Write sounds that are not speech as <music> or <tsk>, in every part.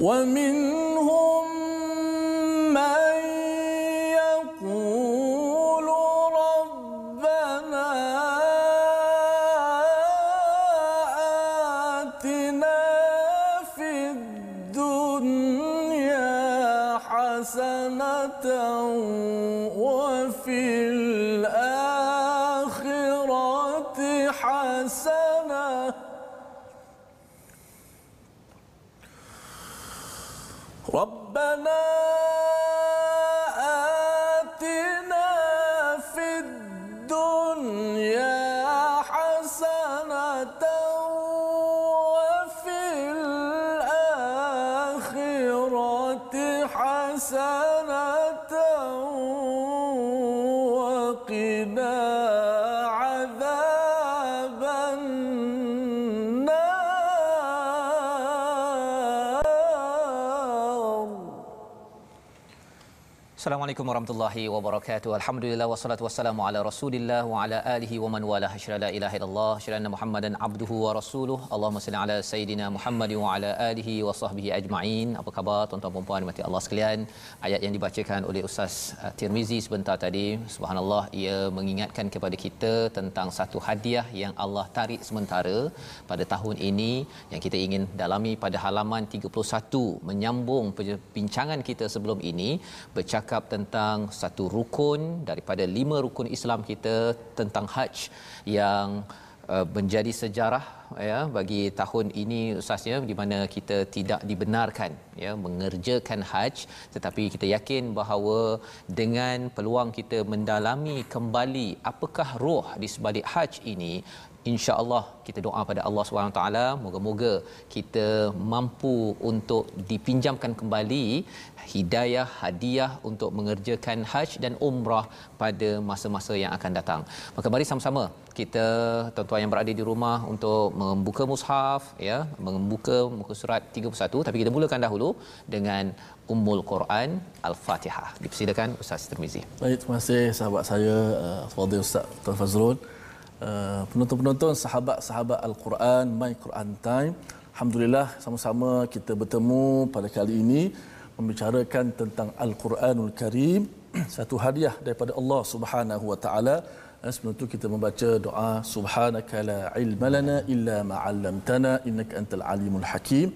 ومنهم à la Assalamualaikum warahmatullahi wabarakatuh. Alhamdulillah wassalatu wassalamu ala Rasulillah wa ala alihi wa man wala asyhadu la ilaha illallah asyhadu Muhammadan abduhu wa rasuluh. Allahumma salli ala sayidina Muhammad wa ala alihi wa sahbihi ajma'in. Apa khabar tuan-tuan dan puan mati Allah sekalian? Ayat yang dibacakan oleh Ustaz uh, Tirmizi sebentar tadi, subhanallah ia mengingatkan kepada kita tentang satu hadiah yang Allah tarik sementara pada tahun ini yang kita ingin dalami pada halaman 31 menyambung perbincangan kita sebelum ini bercakap tentang satu rukun daripada lima rukun Islam kita tentang haji yang uh, menjadi sejarah ya bagi tahun ini ustaznya di mana kita tidak dibenarkan ya mengerjakan haji tetapi kita yakin bahawa dengan peluang kita mendalami kembali apakah roh di sebalik haji ini insya-Allah kita doa pada Allah Subhanahu taala moga-moga kita mampu untuk dipinjamkan kembali hidayah hadiah untuk mengerjakan haji dan umrah pada masa-masa yang akan datang. Maka mari sama-sama kita tuan-tuan yang berada di rumah untuk membuka mushaf ya, membuka muka surat 31 tapi kita mulakan dahulu dengan Ummul Quran Al-Fatihah. Dipersilakan Ustaz Tirmizi. Baik, terima kasih sahabat saya uh, Fadil Ustaz Tuan Fazrul. Uh, penonton-penonton sahabat-sahabat Al-Quran My Quran Time. Alhamdulillah sama-sama kita bertemu pada kali ini membicarakan tentang Al-Quranul Karim, <clears throat> satu hadiah daripada Allah Subhanahu wa taala. Eh, Sebelum itu kita membaca doa subhanaka la ilma lana illa ma 'allamtana innaka antal alimul hakim.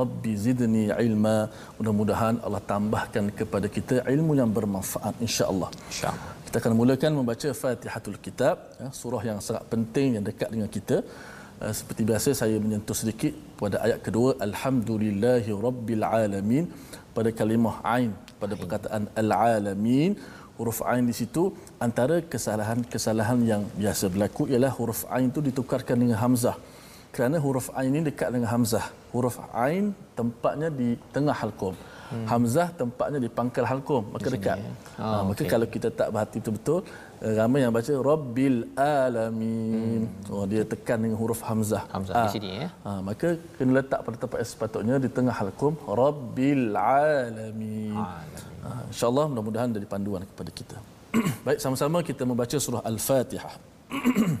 Rabbi zidni ilma. Mudah-mudahan Allah tambahkan kepada kita ilmu yang bermanfaat insya-Allah. Insya-Allah. Kita akan mulakan membaca Fatihatul Kitab, ya, surah yang sangat penting yang dekat dengan kita. Uh, seperti biasa saya menyentuh sedikit pada ayat kedua Alhamdulillahi Rabbil Alamin. Pada kalimah Ain pada perkataan Al-Alamin huruf Ain di situ antara kesalahan-kesalahan yang biasa berlaku ialah huruf Ain itu ditukarkan dengan Hamzah. Kerana huruf Ain ini dekat dengan Hamzah. Huruf Ain tempatnya di tengah halqum hmm. Hamzah tempatnya di pangkal halqum maka Di sini, dekat ya. ha, Ah, maka okey. kalau kita tak berhati betul-betul eh, ramai yang baca Rabbil Alamin hmm. oh, dia tekan dengan huruf Hamzah Hamzah Ah. di sini ya. Ha, maka kena letak pada tempat yang sepatutnya di tengah halqum Rabbil Alamin. Ha, InsyaAllah mudah-mudahan dari panduan kepada kita. <clears throat> Baik, sama-sama kita membaca surah Al-Fatihah. <clears throat>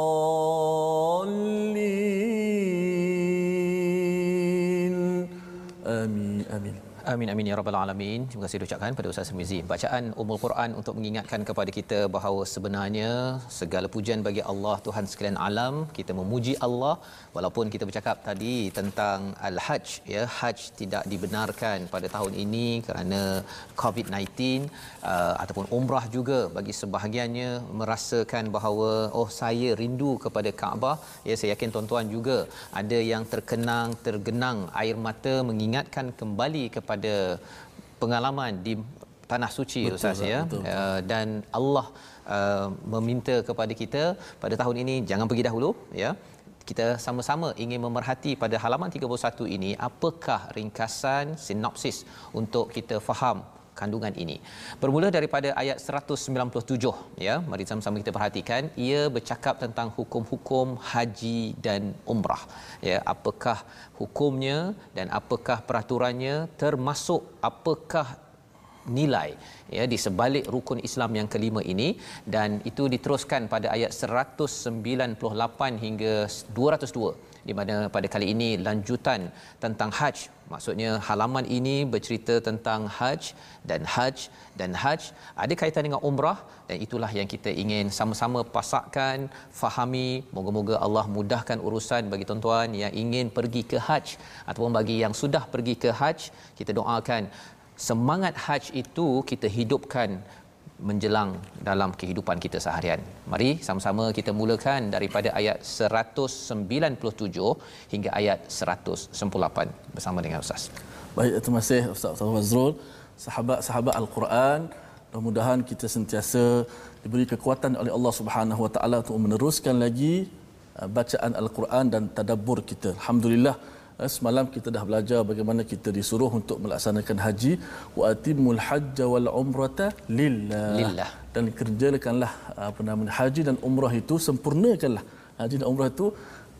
Amin. Amin ya rabbal alamin. Terima kasih ucapkan pada Ustaz Mizi. Bacaan Ummul Quran untuk mengingatkan kepada kita bahawa sebenarnya segala pujian bagi Allah Tuhan sekalian alam. Kita memuji Allah walaupun kita bercakap tadi tentang al-hajj ya, hajj tidak dibenarkan pada tahun ini kerana COVID-19 uh, ataupun umrah juga bagi sebahagiannya merasakan bahawa oh saya rindu kepada Kaabah. Ya saya yakin tuan-tuan juga ada yang terkenang tergenang air mata mengingatkan kembali kepada kepada pengalaman di tanah suci betul, ustaz ya betul, betul. Uh, dan Allah uh, meminta kepada kita pada tahun ini jangan pergi dahulu ya kita sama-sama ingin memerhati pada halaman 31 ini apakah ringkasan sinopsis untuk kita faham kandungan ini. Bermula daripada ayat 197 ya, mari sama-sama kita perhatikan ia bercakap tentang hukum-hukum haji dan umrah. Ya, apakah hukumnya dan apakah peraturannya termasuk apakah nilai ya di sebalik rukun Islam yang kelima ini dan itu diteruskan pada ayat 198 hingga 202 di mana pada kali ini lanjutan tentang haji Maksudnya halaman ini bercerita tentang haj dan haj dan haj ada kaitan dengan umrah dan itulah yang kita ingin sama-sama pasakkan, fahami. Moga-moga Allah mudahkan urusan bagi tuan-tuan yang ingin pergi ke haj ataupun bagi yang sudah pergi ke haj, kita doakan semangat haj itu kita hidupkan menjelang dalam kehidupan kita seharian. Mari sama-sama kita mulakan daripada ayat 197 hingga ayat 198 bersama dengan Ustaz. Baik, terima kasih Ustaz Ustaz Fazrul. Sahabat-sahabat Al-Quran, mudah-mudahan kita sentiasa diberi kekuatan oleh Allah Subhanahu Wa Taala untuk meneruskan lagi uh, bacaan Al-Quran dan tadabbur kita. Alhamdulillah semalam kita dah belajar bagaimana kita disuruh untuk melaksanakan haji wa atimul hajj wal umrata lillah. lillah dan kerjakanlah apa nama haji dan umrah itu sempurnakanlah haji dan umrah itu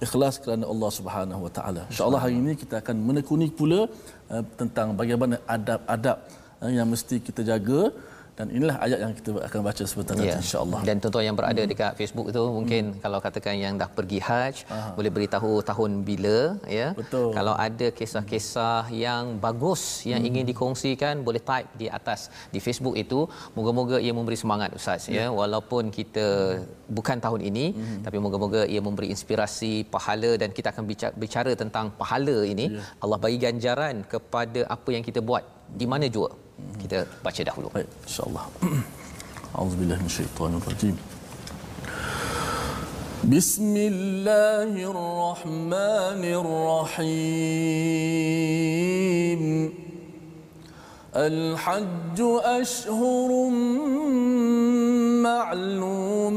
ikhlas kerana Allah Subhanahu wa taala. Insya-Allah hari ini kita akan menekuni pula uh, tentang bagaimana adab-adab uh, yang mesti kita jaga dan inilah ayat yang kita akan baca sebentar nanti ya. insya-Allah. Dan tuan-tuan yang berada hmm. dekat Facebook itu mungkin hmm. kalau katakan yang dah pergi haji boleh beritahu tahun bila ya. Betul. Kalau ada kisah-kisah yang bagus yang hmm. ingin dikongsikan boleh type di atas di Facebook itu. Moga-moga ia memberi semangat ustaz ya, ya. walaupun kita bukan tahun ini hmm. tapi moga-moga ia memberi inspirasi pahala dan kita akan bicara, bicara tentang pahala ini. Ya. Allah bagi ganjaran kepada apa yang kita buat di mana jua kita baca dahulu. Baik, insya-Allah. <clears throat> Auzubillahi minasyaitonir rajim. Bismillahirrahmanirrahim. الحج أشهر معلومات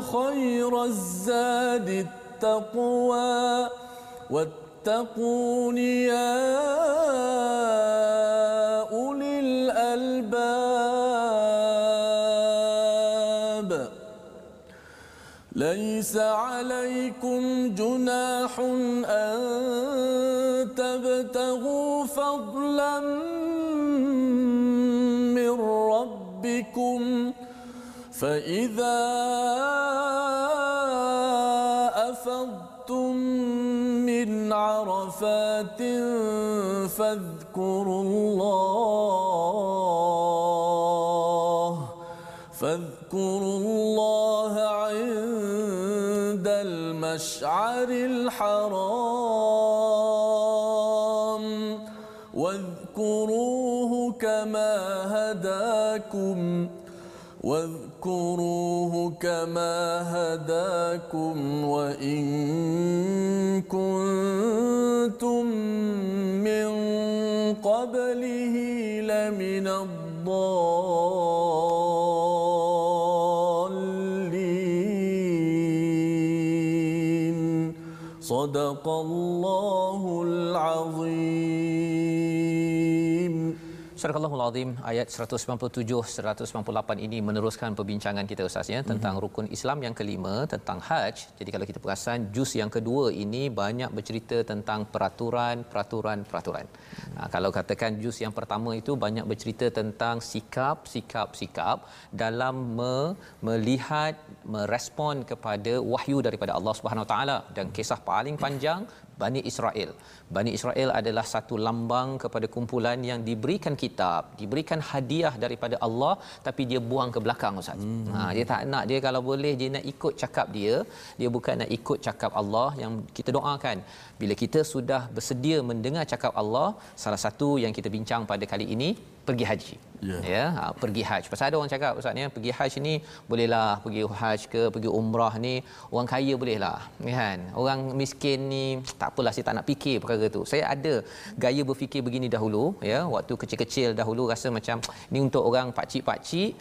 خير الزاد التقوى واتقون يا أولي الألباب. ليس عليكم جناح أن تبتغوا فضلا من ربكم فإذا عرفات فاذكروا الله فاذكروا الله عند المشعر الحرام واذكروه كما هداكم واذكروه كما هداكم وإن كنتم من قبله لمن الضالين. صدق الله العظيم. Subhanallahul Azim ayat 197 198 ini meneruskan perbincangan kita Ustaz ya tentang mm-hmm. rukun Islam yang kelima tentang haji. Jadi kalau kita perasan juz yang kedua ini banyak bercerita tentang peraturan peraturan peraturan. Mm-hmm. Ha, kalau katakan juz yang pertama itu banyak bercerita tentang sikap sikap sikap dalam me- melihat merespon kepada wahyu daripada Allah Subhanahu Wa Taala dan kisah paling panjang Bani Israel. Bani Israel adalah satu lambang kepada kumpulan yang diberikan kitab, diberikan hadiah daripada Allah tapi dia buang ke belakang Ustaz. Hmm. Ha dia tak nak dia kalau boleh dia nak ikut cakap dia, dia bukan nak ikut cakap Allah yang kita doakan. Bila kita sudah bersedia mendengar cakap Allah, salah satu yang kita bincang pada kali ini pergi haji. Yeah. Ya, ha, pergi haji. Pasal ada orang cakap ustaz ni pergi haji ni bolehlah pergi haji ke pergi umrah ni orang kaya bolehlah. Kan? Orang miskin ni <tsk> tak apalah saya tak nak fikir perkara tu. Saya ada gaya berfikir begini dahulu ya, waktu kecil-kecil dahulu rasa macam <tsk> ni untuk orang pak cik pak cik,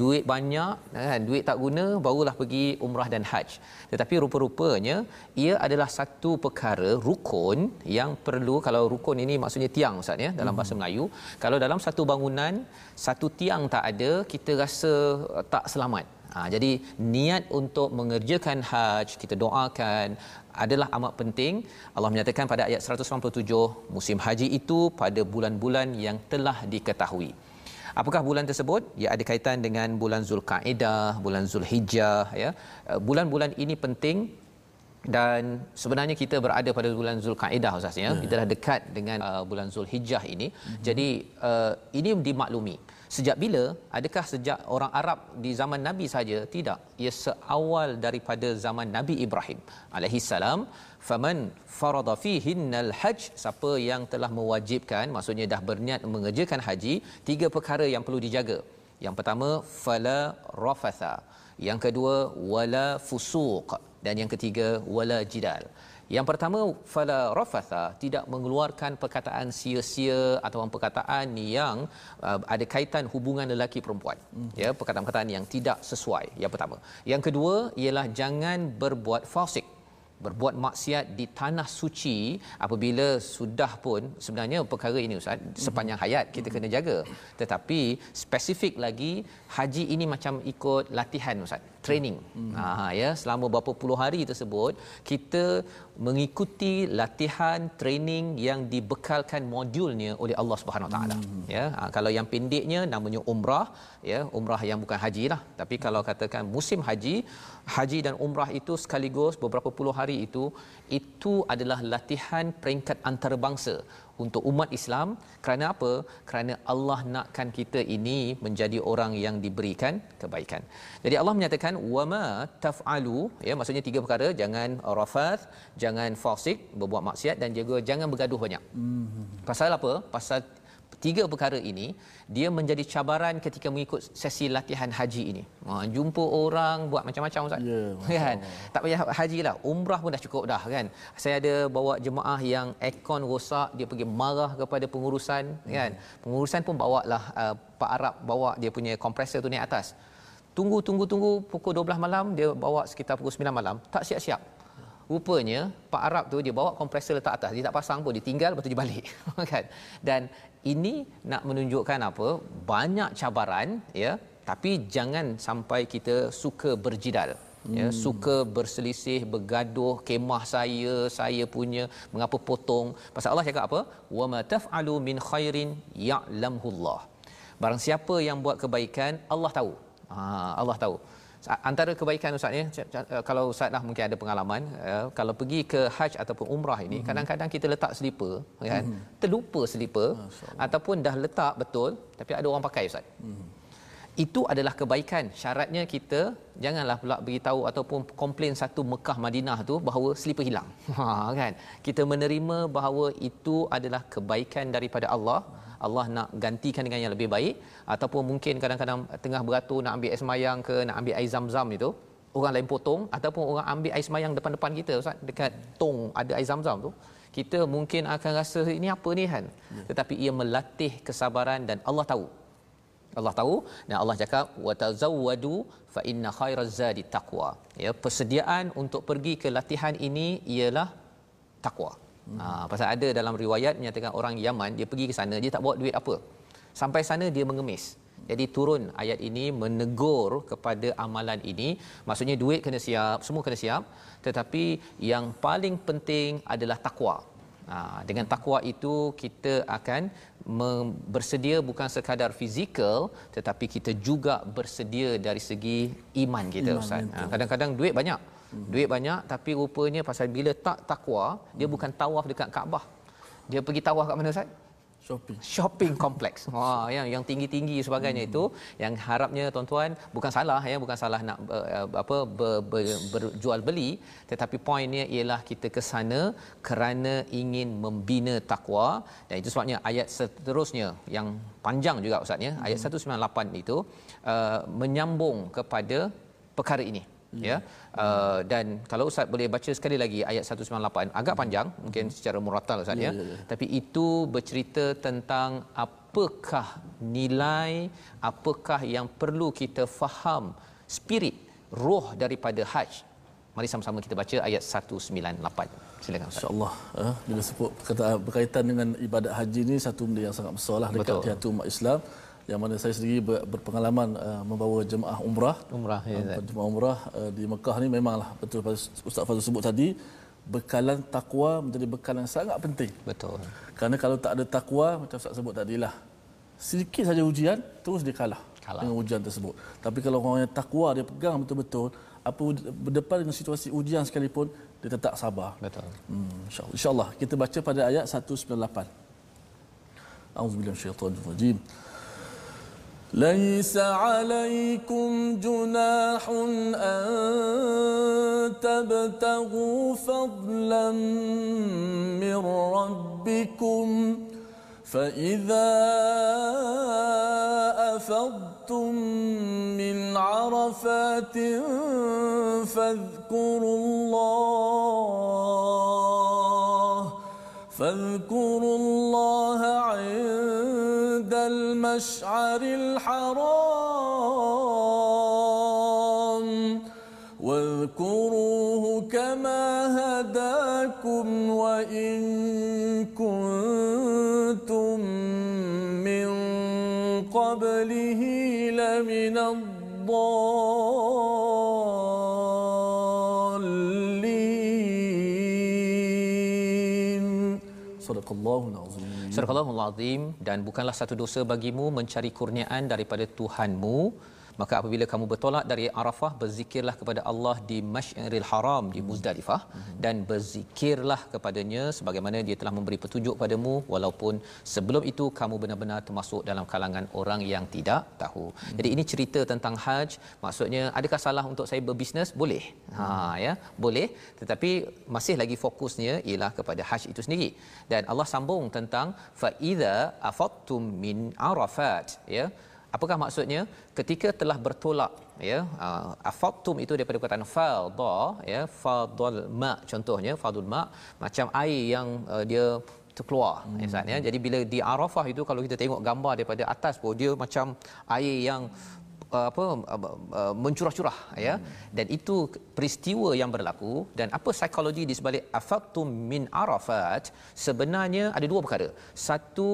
duit banyak kan, duit tak guna barulah pergi umrah dan haji. Tetapi rupa-rupanya ia adalah satu perkara rukun yang perlu kalau rukun ini maksudnya tiang ustaz ya dalam bahasa hmm. Melayu. Kalau dalam satu bangunan satu tiang tak ada kita rasa uh, tak selamat. Ha, jadi niat untuk mengerjakan haj kita doakan adalah amat penting. Allah menyatakan pada ayat 197 musim haji itu pada bulan-bulan yang telah diketahui. Apakah bulan tersebut? Ia ada kaitan dengan bulan Zulkaidah bulan Zulhijjah ya. Uh, bulan-bulan ini penting dan sebenarnya kita berada pada bulan Zulkaidah ustaz ya. Kita dah dekat dengan uh, bulan Zulhijjah ini. Mm-hmm. Jadi uh, ini dimaklumi. Sejak bila? Adakah sejak orang Arab di zaman Nabi saja? Tidak. Ia seawal daripada zaman Nabi Ibrahim alaihi salam. Faman farada fihinnal hajj siapa yang telah mewajibkan maksudnya dah berniat mengerjakan haji tiga perkara yang perlu dijaga. Yang pertama fala rafatha. Yang kedua wala fusuq dan yang ketiga wala jidal. Yang pertama fala rafatha tidak mengeluarkan perkataan sia-sia atau perkataan yang uh, ada kaitan hubungan lelaki perempuan. Hmm. ya perkataan-perkataan yang tidak sesuai yang pertama. Yang kedua ialah jangan berbuat fasik berbuat maksiat di tanah suci apabila sudah pun sebenarnya perkara ini ustaz sepanjang hayat kita kena jaga. Tetapi spesifik lagi haji ini macam ikut latihan ustaz training. Hmm. ha ya. Selama beberapa puluh hari tersebut kita mengikuti latihan training yang dibekalkan modulnya oleh Allah Subhanahu Wa taala. Hmm. ya ha, kalau yang pendeknya namanya umrah ya. Umrah yang bukan haji lah. Tapi kalau katakan musim haji haji dan umrah itu sekaligus beberapa puluh hari itu itu adalah latihan peringkat antarabangsa untuk umat Islam. Kerana apa? Kerana Allah nakkan kita ini menjadi orang yang diberikan kebaikan. Jadi Allah menyatakan wama taf'alu ya maksudnya tiga perkara. Jangan rafath jangan fasik berbuat maksiat dan juga jangan bergaduh banyak. Hmm. pasal apa? Pasal tiga perkara ini dia menjadi cabaran ketika mengikut sesi latihan haji ini. Ha, jumpa orang buat macam-macam ustaz. Ya. <laughs> Kan? Tak payah haji lah. Umrah pun dah cukup dah kan. Saya ada bawa jemaah yang aircon rosak, dia pergi marah kepada pengurusan hmm. kan. Pengurusan pun bawa lah uh, Pak Arab bawa dia punya kompresor tu naik atas. Tunggu tunggu tunggu pukul 12 malam dia bawa sekitar pukul 9 malam. Tak siap-siap. Rupanya Pak Arab tu dia bawa kompresor letak atas. Dia tak pasang pun, dia tinggal lepas tu dia balik. <laughs> kan? Dan ini nak menunjukkan apa? Banyak cabaran ya, tapi jangan sampai kita suka berjidal. Ya, hmm. suka berselisih, bergaduh, kemah saya, saya punya, mengapa potong? Pasal Allah cakap apa? Wa ma taf'alu min khairin ya'lamhu Allah. Barang siapa yang buat kebaikan, Allah tahu. Ha, Allah tahu antara kebaikan ustaz ya kalau ustaz lah mungkin ada pengalaman ya, kalau pergi ke haji ataupun umrah ini mm-hmm. kadang-kadang kita letak selipar kan? Mm-hmm. terlupa selipar ataupun dah letak betul tapi ada orang pakai ustaz. Mm-hmm. itu adalah kebaikan. Syaratnya kita janganlah pula beritahu ataupun komplain satu Mekah Madinah tu bahawa selipar hilang. <laughs> Ha kan? Kita menerima bahawa itu adalah kebaikan daripada Allah Allah nak gantikan dengan yang lebih baik ataupun mungkin kadang-kadang tengah beratur nak ambil air semayang ke nak ambil air zam-zam itu orang lain potong ataupun orang ambil air semayang depan-depan kita Ustaz dekat tong ada air zam-zam tu kita mungkin akan rasa ini apa ni kan ya. tetapi ia melatih kesabaran dan Allah tahu. Allah tahu dan Allah cakap wa tazawwadu fa inna khairaz zadi taqwa. Ya persediaan untuk pergi ke latihan ini ialah takwa Hmm. Ha, pasal ada dalam riwayat menyatakan orang Yaman dia pergi ke sana dia tak bawa duit apa. Sampai sana dia mengemis. Jadi turun ayat ini menegur kepada amalan ini. Maksudnya duit kena siap, semua kena siap. Tetapi yang paling penting adalah takwa. Ha, dengan takwa itu kita akan bersedia bukan sekadar fizikal tetapi kita juga bersedia dari segi iman kita iman ustaz. Ha, kadang-kadang duit banyak. Hmm. Duit banyak tapi rupanya pasal bila tak takwa dia bukan tawaf dekat Kaabah. Dia pergi tawaf kat mana ustaz? shopping shopping <laughs> kompleks wah yang yang tinggi-tinggi sebagainya hmm. itu yang harapnya tuan-tuan bukan salah ya bukan salah nak uh, apa ber, ber, berjual beli tetapi poinnya ialah kita ke sana kerana ingin membina takwa dan itu sebabnya ayat seterusnya yang panjang juga ustaz ya ayat 198 hmm. itu uh, menyambung kepada perkara ini ya, ya. Uh, dan kalau ustaz boleh baca sekali lagi ayat 198 agak panjang mungkin secara muratal ustaz ya, ya. ya, ya. tapi itu bercerita tentang apakah nilai apakah yang perlu kita faham spirit roh daripada haji mari sama-sama kita baca ayat 198 silakan ustaz. Insyaallah uh, bila sebut berkaitan dengan ibadat haji ini satu benda yang sangat besarlah dekat hati umat Islam yang mana saya sendiri berpengalaman uh, membawa jemaah umrah. Umrah ya uh, jemaah umrah uh, di Mekah ni memanglah betul Ustaz Fazul sebut tadi bekalan takwa menjadi bekalan sangat penting. Betul. Kerana kalau tak ada takwa macam Ustaz sebut tadilah sedikit saja ujian terus dia kalah, kalah. dengan ujian tersebut. Tapi kalau orang yang takwa dia pegang betul-betul apa berdepan dengan situasi ujian sekalipun dia tetap sabar. Betul. Hmm, insyaallah. Insyaallah. Kita baca pada ayat 198 Auzubillahi minasyaitonir rajim ليس عليكم جناح أن تبتغوا فضلا من ربكم فإذا أفضتم من عرفات فاذكروا الله فاذكروا الله المشعر الحرام واذكروه كما هداكم وإن كنتم من قبله لمن الضالين. صدق الله العظيم. Surah Al-Azim dan bukanlah satu dosa bagimu mencari kurniaan daripada Tuhanmu maka apabila kamu bertolak dari Arafah berzikirlah kepada Allah di Masyaril Haram di Muzdalifah dan berzikirlah kepadanya sebagaimana dia telah memberi petunjuk padamu walaupun sebelum itu kamu benar-benar termasuk dalam kalangan orang yang tidak tahu. Jadi ini cerita tentang haji maksudnya adakah salah untuk saya berbisnes? Boleh. Ha ya, boleh tetapi masih lagi fokusnya ialah kepada haji itu sendiri. Dan Allah sambung tentang fa iza afattum min arafat ya Apakah maksudnya? Ketika telah bertolak ya uh, afaqtum itu daripada perkataan fadha ya fadul ma contohnya fadul ma macam air yang uh, dia terkeluar hmm. ya, ya jadi bila di arafah itu kalau kita tengok gambar daripada atas pun dia macam air yang Uh, apa uh, mencurah-curah ya hmm. dan itu peristiwa yang berlaku dan apa psikologi di sebalik afaqtum min arafat sebenarnya ada dua perkara satu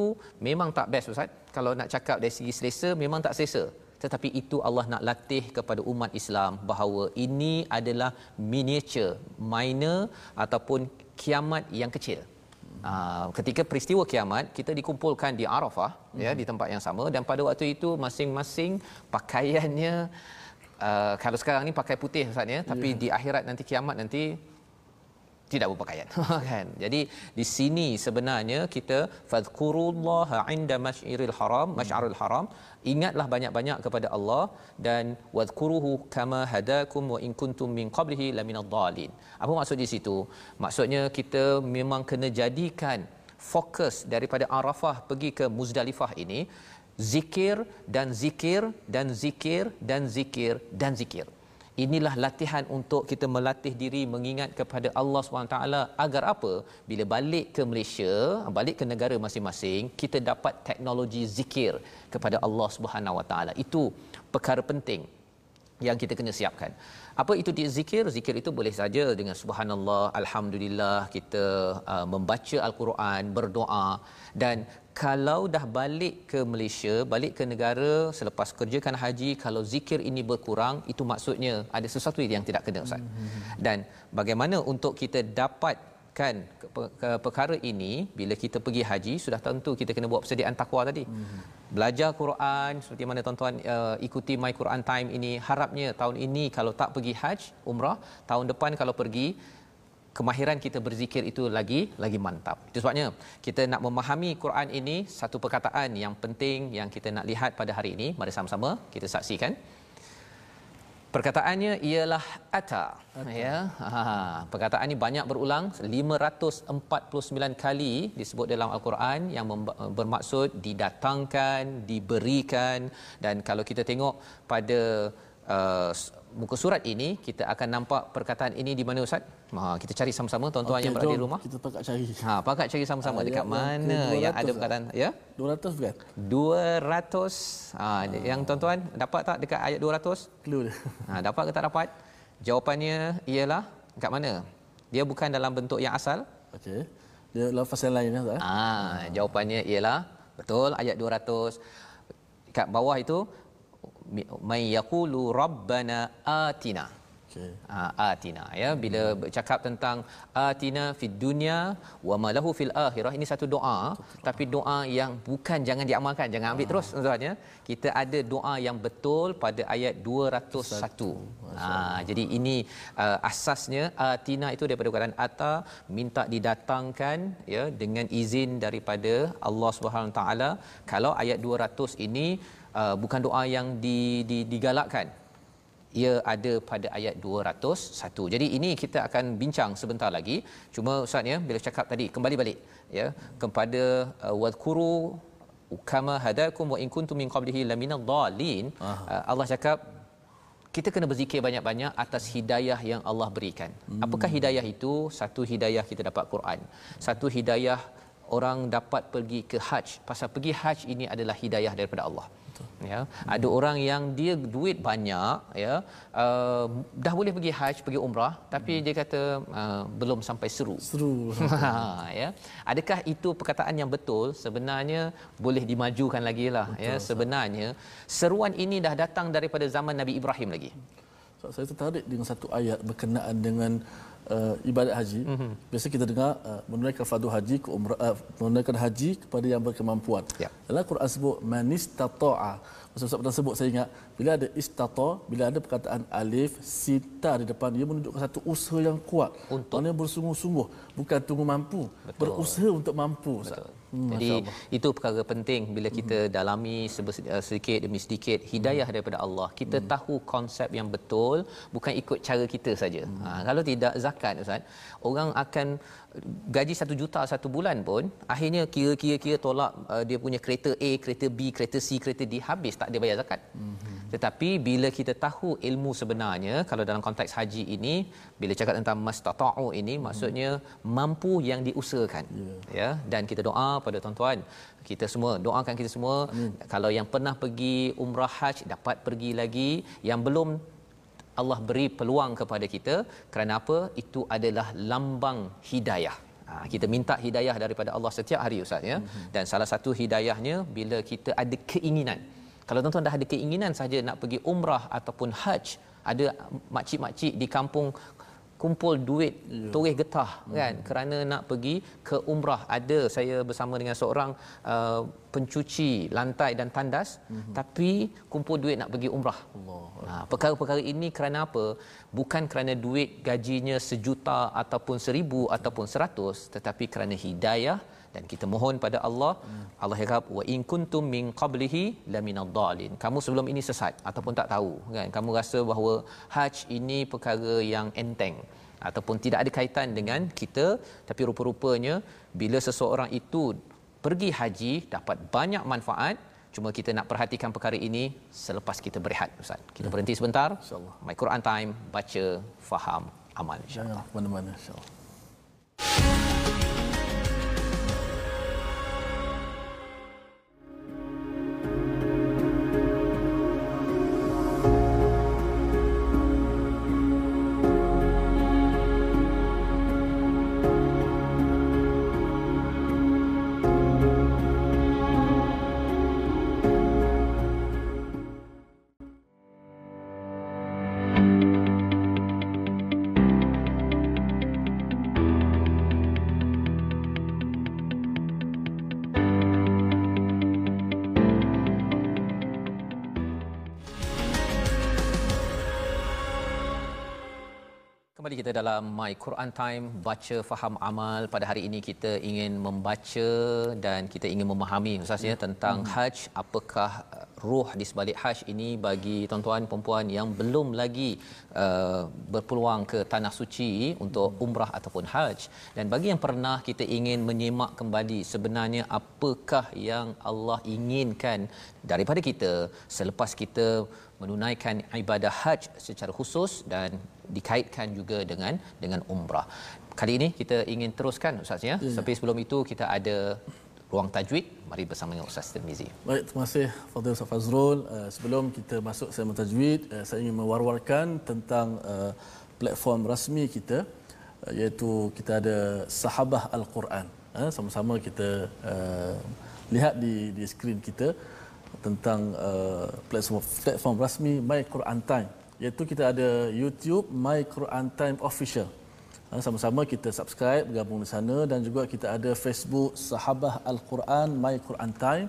memang tak best ustaz kalau nak cakap dari segi selesa memang tak selesa tetapi itu Allah nak latih kepada umat Islam bahawa ini adalah miniature minor ataupun kiamat yang kecil Uh, ketika peristiwa kiamat kita dikumpulkan di Arafah hmm. ya di tempat yang sama dan pada waktu itu masing-masing pakaiannya uh, kalau sekarang ni pakai putih Ustaz ya tapi yeah. di akhirat nanti kiamat nanti tidak berpakaian. <laughs> Kan? Jadi di sini sebenarnya kita fadhkurullaha inda masyiril haram masyarul haram. Ingatlah banyak-banyak kepada Allah dan wadhkuruhu kama hadakum wa in kuntum min qablihi laminad dalin apa maksud di situ? Maksudnya kita memang kena jadikan fokus daripada Arafah pergi ke Muzdalifah ini zikir dan zikir dan zikir dan zikir dan zikir inilah latihan untuk kita melatih diri mengingat kepada Allah SWT agar apa bila balik ke Malaysia balik ke negara masing-masing kita dapat teknologi zikir kepada Allah Taala itu perkara penting yang kita kena siapkan. Apa itu zikir? Zikir itu boleh saja dengan subhanallah, alhamdulillah, kita uh, membaca al-Quran, berdoa dan kalau dah balik ke Malaysia, balik ke negara selepas kerjakan haji, kalau zikir ini berkurang, itu maksudnya ada sesuatu yang tidak kena Ustaz. Dan bagaimana untuk kita dapatkan perkara ini bila kita pergi haji, sudah tentu kita kena buat persediaan takwa tadi. Belajar Quran seperti mana tuan-tuan uh, ikuti My Quran Time ini, harapnya tahun ini kalau tak pergi haji, umrah, tahun depan kalau pergi kemahiran kita berzikir itu lagi lagi mantap. Itu sebabnya kita nak memahami Quran ini satu perkataan yang penting yang kita nak lihat pada hari ini. Mari sama-sama kita saksikan. Perkataannya ialah ata. ata. Ya. Ha, perkataan ini banyak berulang 549 kali disebut dalam al-Quran yang bermaksud didatangkan, diberikan dan kalau kita tengok pada uh, muka surat ini kita akan nampak perkataan ini di mana ustaz? Ha kita cari sama-sama tuan-tuan okay, yang berada di rumah. Kita pakat cari. Ha pakat cari sama-sama ha, dekat yang, mana yang, yang ada perkataan ya? 200 bukan? 200. Ha, ha yang tuan-tuan dapat tak dekat ayat 200? Clue dia. Ha dapat ke tak dapat? Jawapannya ialah dekat mana? Dia bukan dalam bentuk yang asal. Okey. Dia lafaz yang lain ya. Ha jawapannya ialah betul ayat 200 kat bawah itu may yaqulu rabbana atina okay. ha, atina ya bila hmm. bercakap tentang atina fid dunya wa ma lahu fil akhirah ini satu doa Betul. tapi doa yang bukan jangan diamalkan jangan ambil ha. terus tuan ya kita ada doa yang betul pada ayat 201 ha, jadi ini uh, asasnya atina itu daripada perkataan ata minta didatangkan ya dengan izin daripada Allah Subhanahu taala kalau ayat 200 ini uh, bukan doa yang di, di, digalakkan ia ada pada ayat 201. Jadi ini kita akan bincang sebentar lagi. Cuma ustaz ya bila cakap tadi kembali balik ya kepada uh, wadhkuru kama hadakum wa in kuntum min qablihi laminadh dhalin. Uh, Allah cakap kita kena berzikir banyak-banyak atas hidayah yang Allah berikan. Hmm. Apakah hidayah itu? Satu hidayah kita dapat Quran. Satu hidayah orang dapat pergi ke haji. Pasal pergi haji ini adalah hidayah daripada Allah ya. Ada orang yang dia duit banyak ya uh, dah boleh pergi haji pergi umrah tapi hmm. dia kata uh, belum sampai seru. Seru. <laughs> Ya. Adakah itu perkataan yang betul? Sebenarnya boleh dimajukan lagi lah ya. Sebenarnya seruan ini dah datang daripada zaman Nabi Ibrahim lagi. So, saya tertarik dengan satu ayat berkenaan dengan uh, ibadat haji mm-hmm. biasa kita dengar uh, menunaikan fardu haji ke umrah uh, menunaikan haji kepada yang berkemampuan ya. dalam Quran sebut manistata'a Ustaz pernah sebut saya ingat bila ada istata bila ada perkataan alif sita di depan dia menunjukkan satu usaha yang kuat untuk mana bersungguh-sungguh bukan tunggu mampu Betul. berusaha untuk mampu Betul. Hmm, Jadi itu perkara penting bila kita hmm. dalami eh, sedikit demi sedikit hidayah hmm. daripada Allah. Kita hmm. tahu konsep yang betul bukan ikut cara kita saja. Hmm. Ha, kalau tidak zakat Ustaz, orang akan gaji satu juta satu bulan pun akhirnya kira-kira tolak uh, dia punya kereta A, kereta B, kereta C, kereta D habis tak dia bayar zakat. Hmm. Tetapi bila kita tahu ilmu sebenarnya kalau dalam konteks haji ini bila cakap tentang mastata'u ini hmm. maksudnya mampu yang diusahakan. Yeah. Ya dan kita doa pada tuan-tuan kita semua doakan kita semua Amin. kalau yang pernah pergi umrah haji dapat pergi lagi yang belum Allah beri peluang kepada kita. Kerana apa? Itu adalah lambang hidayah. Ha, kita minta hidayah daripada Allah setiap hari ustaz ya. Mm-hmm. dan salah satu hidayahnya bila kita ada keinginan. Kalau tuan-tuan dah ada keinginan saja nak pergi umrah ataupun haji ada makcik-makcik di kampung kumpul duit yeah. toreh getah hmm. kan kerana nak pergi ke umrah ada saya bersama dengan seorang uh, pencuci lantai dan tandas hmm. tapi kumpul duit nak pergi umrah Allah. Nah, perkara-perkara ini kerana apa bukan kerana duit gajinya sejuta ataupun seribu ataupun seratus tetapi kerana hidayah dan kita mohon pada Allah hmm. Allah harap wa in kuntum min qablihi laminad dalin kamu sebelum ini sesat ataupun tak tahu kan? Kamu rasa bahawa haji ini perkara yang enteng ataupun tidak ada kaitan dengan kita tapi rupa-rupanya bila seseorang itu pergi haji dapat banyak manfaat cuma kita nak perhatikan perkara ini selepas kita berehat ustaz. Kita ya. berhenti sebentar. Insyaallah. My Quran time baca faham amal insyaallah. Mana-mana insyaallah dalam My Quran Time baca faham amal pada hari ini kita ingin membaca dan kita ingin memahami ustaz ya tentang hmm. haji apakah uh, ruh di sebalik haji ini bagi tuan-tuan puan yang belum lagi uh, berpeluang ke tanah suci untuk umrah ataupun haji dan bagi yang pernah kita ingin menyemak kembali sebenarnya apakah yang Allah inginkan daripada kita selepas kita menunaikan ibadah haji secara khusus dan dikaitkan juga dengan dengan umrah. Kali ini kita ingin teruskan ustaz ya. ya. Tapi sebelum itu kita ada ruang tajwid. Mari bersama dengan Ustaz Tirmizi. Baik, terima kasih Fadil Ustaz Fazrul. Uh, sebelum kita masuk saya tajwid, uh, saya ingin mewar-warkan tentang uh, platform rasmi kita uh, iaitu kita ada Sahabah Al-Quran. Uh, sama-sama kita uh, lihat di di skrin kita tentang uh, platform platform rasmi My Quran Time iaitu kita ada YouTube My Quran Time Official. Ha, sama-sama kita subscribe bergabung di sana dan juga kita ada Facebook Sahabah Al-Quran My Quran Time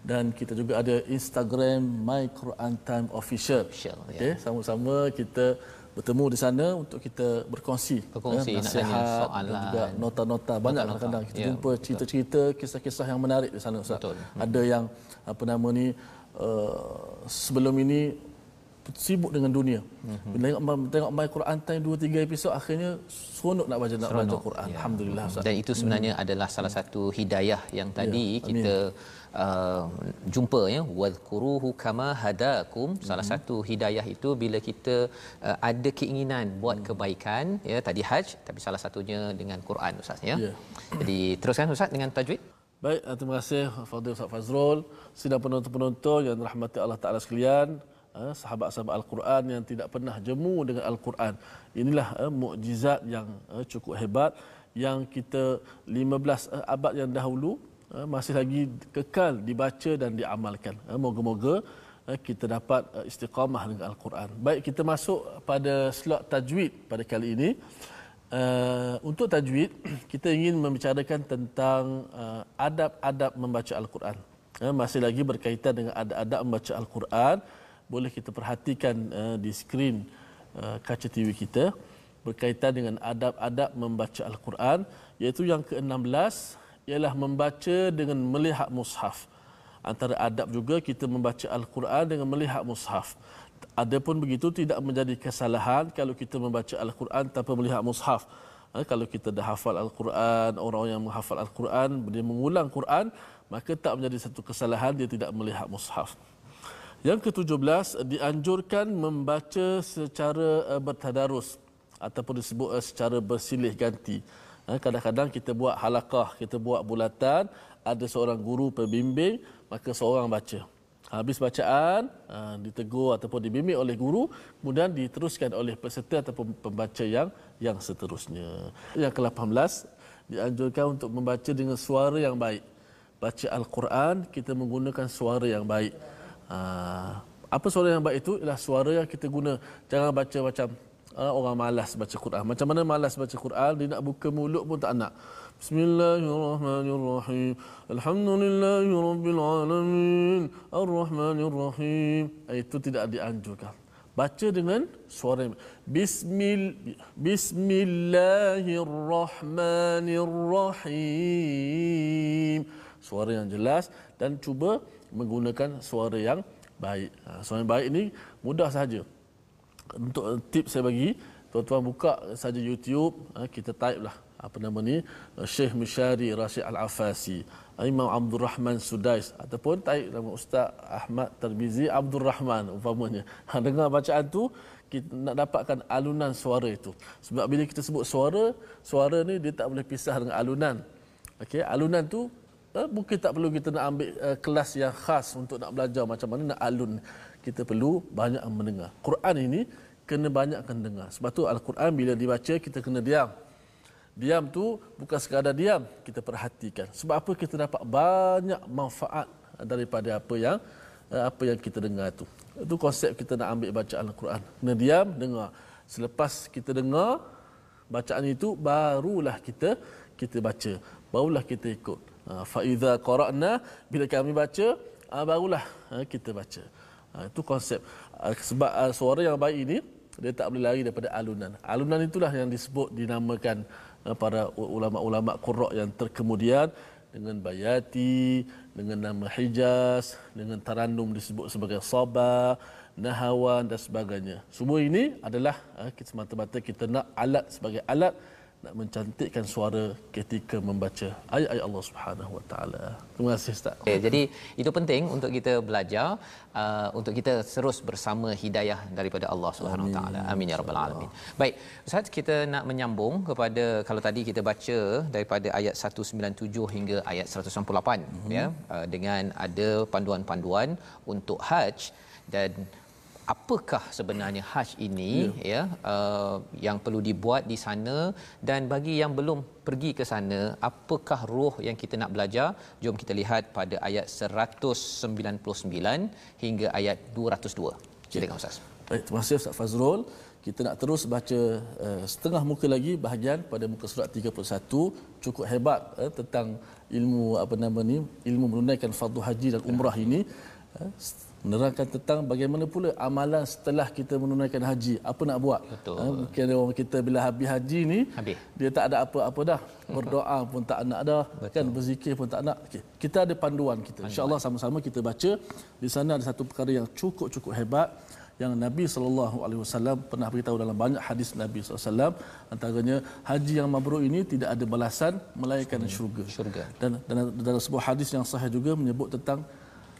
dan kita juga ada Instagram My Quran Time Official. Official ya. Okey, sama-sama kita bertemu di sana untuk kita berkongsi, berkongsi ya, nasihat soalan dan juga nota-nota banyak kadang-kadang kita ya, jumpa cerita-cerita kisah-kisah yang menarik di sana Ustaz. Betul. Ada yang apa nama ni uh, sebelum ini sibuk dengan dunia. Mm-hmm. Bila tengok, tengok My Quran Time 2 3 episod akhirnya seronok nak baca nak baca Quran. Ya. Alhamdulillah. Ustaz. Dan itu sebenarnya hmm. adalah salah satu hidayah yang ya, tadi ya. kita uh, jumpa ya wadhkuruhu kama hadakum. Mm-hmm. Salah satu hidayah itu bila kita uh, ada keinginan buat mm. kebaikan ya tadi haj tapi salah satunya dengan Quran Ustaz ya. ya. Jadi <coughs> teruskan Ustaz dengan tajwid. Baik, terima kasih Fadil Ustaz Fazrul. Sidang penonton-penonton yang dirahmati Allah Taala sekalian. Eh, sahabat-sahabat Al-Quran yang tidak pernah jemu dengan Al-Quran. Inilah uh, mukjizat yang uh, cukup hebat yang kita 15 uh, abad yang dahulu masih lagi kekal dibaca dan diamalkan. Uh, moga-moga uh, kita dapat istiqamah dengan Al-Quran. Baik, kita masuk pada slot tajwid pada kali ini. Untuk tajwid, <clears throat> kita ingin membicarakan tentang adab-adab membaca Al-Quran. Masih lagi berkaitan dengan adab-adab membaca Al-Quran boleh kita perhatikan di skrin kaca TV kita berkaitan dengan adab-adab membaca Al-Quran iaitu yang ke-16 ialah membaca dengan melihat mushaf. Antara adab juga kita membaca Al-Quran dengan melihat mushaf. Adapun begitu tidak menjadi kesalahan kalau kita membaca Al-Quran tanpa melihat mushaf. Ha, kalau kita dah hafal Al-Quran, orang yang menghafal Al-Quran, dia mengulang Quran, maka tak menjadi satu kesalahan dia tidak melihat mushaf. Yang ke-17 dianjurkan membaca secara uh, bertadarus ataupun disebut uh, secara bersilih ganti. Uh, kadang-kadang kita buat halakah, kita buat bulatan, ada seorang guru pembimbing, maka seorang baca. Habis bacaan, uh, ditegur ataupun dibimbing oleh guru, kemudian diteruskan oleh peserta ataupun pembaca yang yang seterusnya. Yang ke-18 dianjurkan untuk membaca dengan suara yang baik. Baca Al-Quran, kita menggunakan suara yang baik. Ah, apa suara yang baik itu ialah suara yang kita guna jangan baca macam orang malas baca Quran. Macam mana malas baca Quran? Dia nak buka mulut pun tak nak. Bismillahirrahmanirrahim. Alhamdulillahirabbil alamin Arrahmanirrahim. Ah, itu tidak dianjurkan. Baca dengan suara. Yang Bismil Bismillahirrahmanirrahim. Suara yang jelas dan cuba menggunakan suara yang baik. Ha, suara yang baik ini mudah saja. Untuk tip saya bagi, tuan-tuan buka saja YouTube, ha, kita type lah apa nama ni Syekh Mishari Rashid Al-Afasi Imam Abdul Rahman Sudais ataupun type nama Ustaz Ahmad Tarbizi Abdul Rahman umpamanya. Ha, dengar bacaan tu kita nak dapatkan alunan suara itu. Sebab bila kita sebut suara suara ni dia tak boleh pisah dengan alunan. Okey alunan tu Uh, mungkin tak perlu kita nak ambil uh, kelas yang khas untuk nak belajar macam mana nak alun. Kita perlu banyak mendengar. Quran ini kena banyakkan dengar. Sebab tu Al-Quran bila dibaca kita kena diam. Diam tu bukan sekadar diam, kita perhatikan. Sebab apa kita dapat banyak manfaat daripada apa yang uh, apa yang kita dengar tu. Itu konsep kita nak ambil bacaan Al-Quran. Kena diam, dengar. Selepas kita dengar bacaan itu barulah kita kita baca. Barulah kita ikut. Ha, fa iza qara'na bila kami baca ha, barulah ha, kita baca. Itu konsep sebab suara yang baik ini dia tak boleh lari daripada alunan. Alunan itulah yang disebut dinamakan para ulama-ulama qurra yang terkemudian dengan bayati, dengan nama Hijaz, dengan tarannum disebut sebagai sabah, nahawan dan sebagainya. Semua ini adalah semata-mata kita nak alat sebagai alat nak mencantikkan suara ketika membaca ayat-ayat Allah Subhanahu Wa Taala. Terima kasih Ustaz. Okay, jadi itu penting untuk kita belajar uh, untuk kita terus bersama hidayah daripada Allah Subhanahu Wa Taala. Amin ya rabbal alamin. Baik, Ustaz kita nak menyambung kepada kalau tadi kita baca daripada ayat 197 hingga ayat 198 mm-hmm. ya uh, dengan ada panduan-panduan untuk haji dan apakah sebenarnya haj ini ya, ya uh, yang perlu dibuat di sana? Dan bagi yang belum pergi ke sana apakah roh yang kita nak belajar? Jom kita lihat pada ayat 199 hingga ayat 202 silakan ustaz. Baik terima kasih ustaz Fazrul. Kita nak terus baca uh, setengah muka lagi bahagian pada muka surat 31 cukup hebat uh, tentang ilmu apa nama ni ilmu menunaikan fardu haji dan umrah ini. Uh, menerangkan tentang bagaimana pula amalan setelah kita menunaikan haji apa nak buat betul ha, mungkin orang kita bila habis haji ni habis. dia tak ada apa-apa dah berdoa pun tak nak dah betul. kan berzikir pun tak nak okay. kita ada panduan kita insyaallah sama-sama kita baca di sana ada satu perkara yang cukup-cukup hebat yang Nabi sallallahu alaihi wasallam pernah beritahu dalam banyak hadis Nabi sallallahu alaihi wasallam antaranya haji yang mabrur ini tidak ada balasan melainkan syurga. syurga. Dan, dan dalam sebuah hadis yang sahih juga menyebut tentang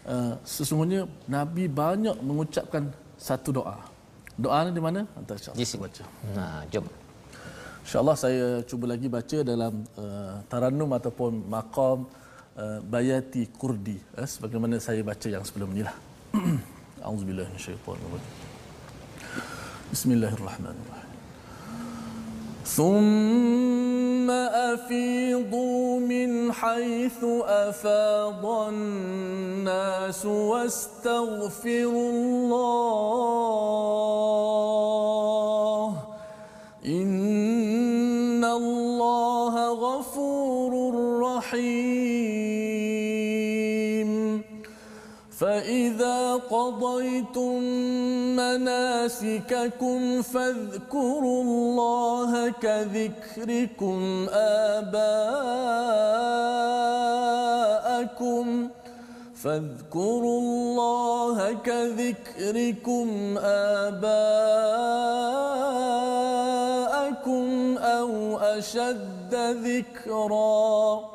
Uh, sesungguhnya Nabi banyak mengucapkan satu doa. Doa ni di mana? Antara insya baca. Nah, jom. InsyaAllah saya cuba lagi baca dalam uh, Tarannum ataupun Maqam uh, Bayati Kurdi. Uh, sebagaimana saya baca yang sebelum ni lah. <clears throat> A'udzubillah Bismillahirrahmanirrahim. ثم افيضوا من حيث افاض الناس واستغفروا الله ان الله غفور رحيم قضيتم مناسككم فاذكروا الله كذكركم آباءكم فاذكروا الله كذكركم آباءكم أو أشد ذكرًا